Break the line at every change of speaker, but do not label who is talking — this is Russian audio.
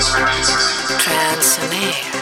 Transmute.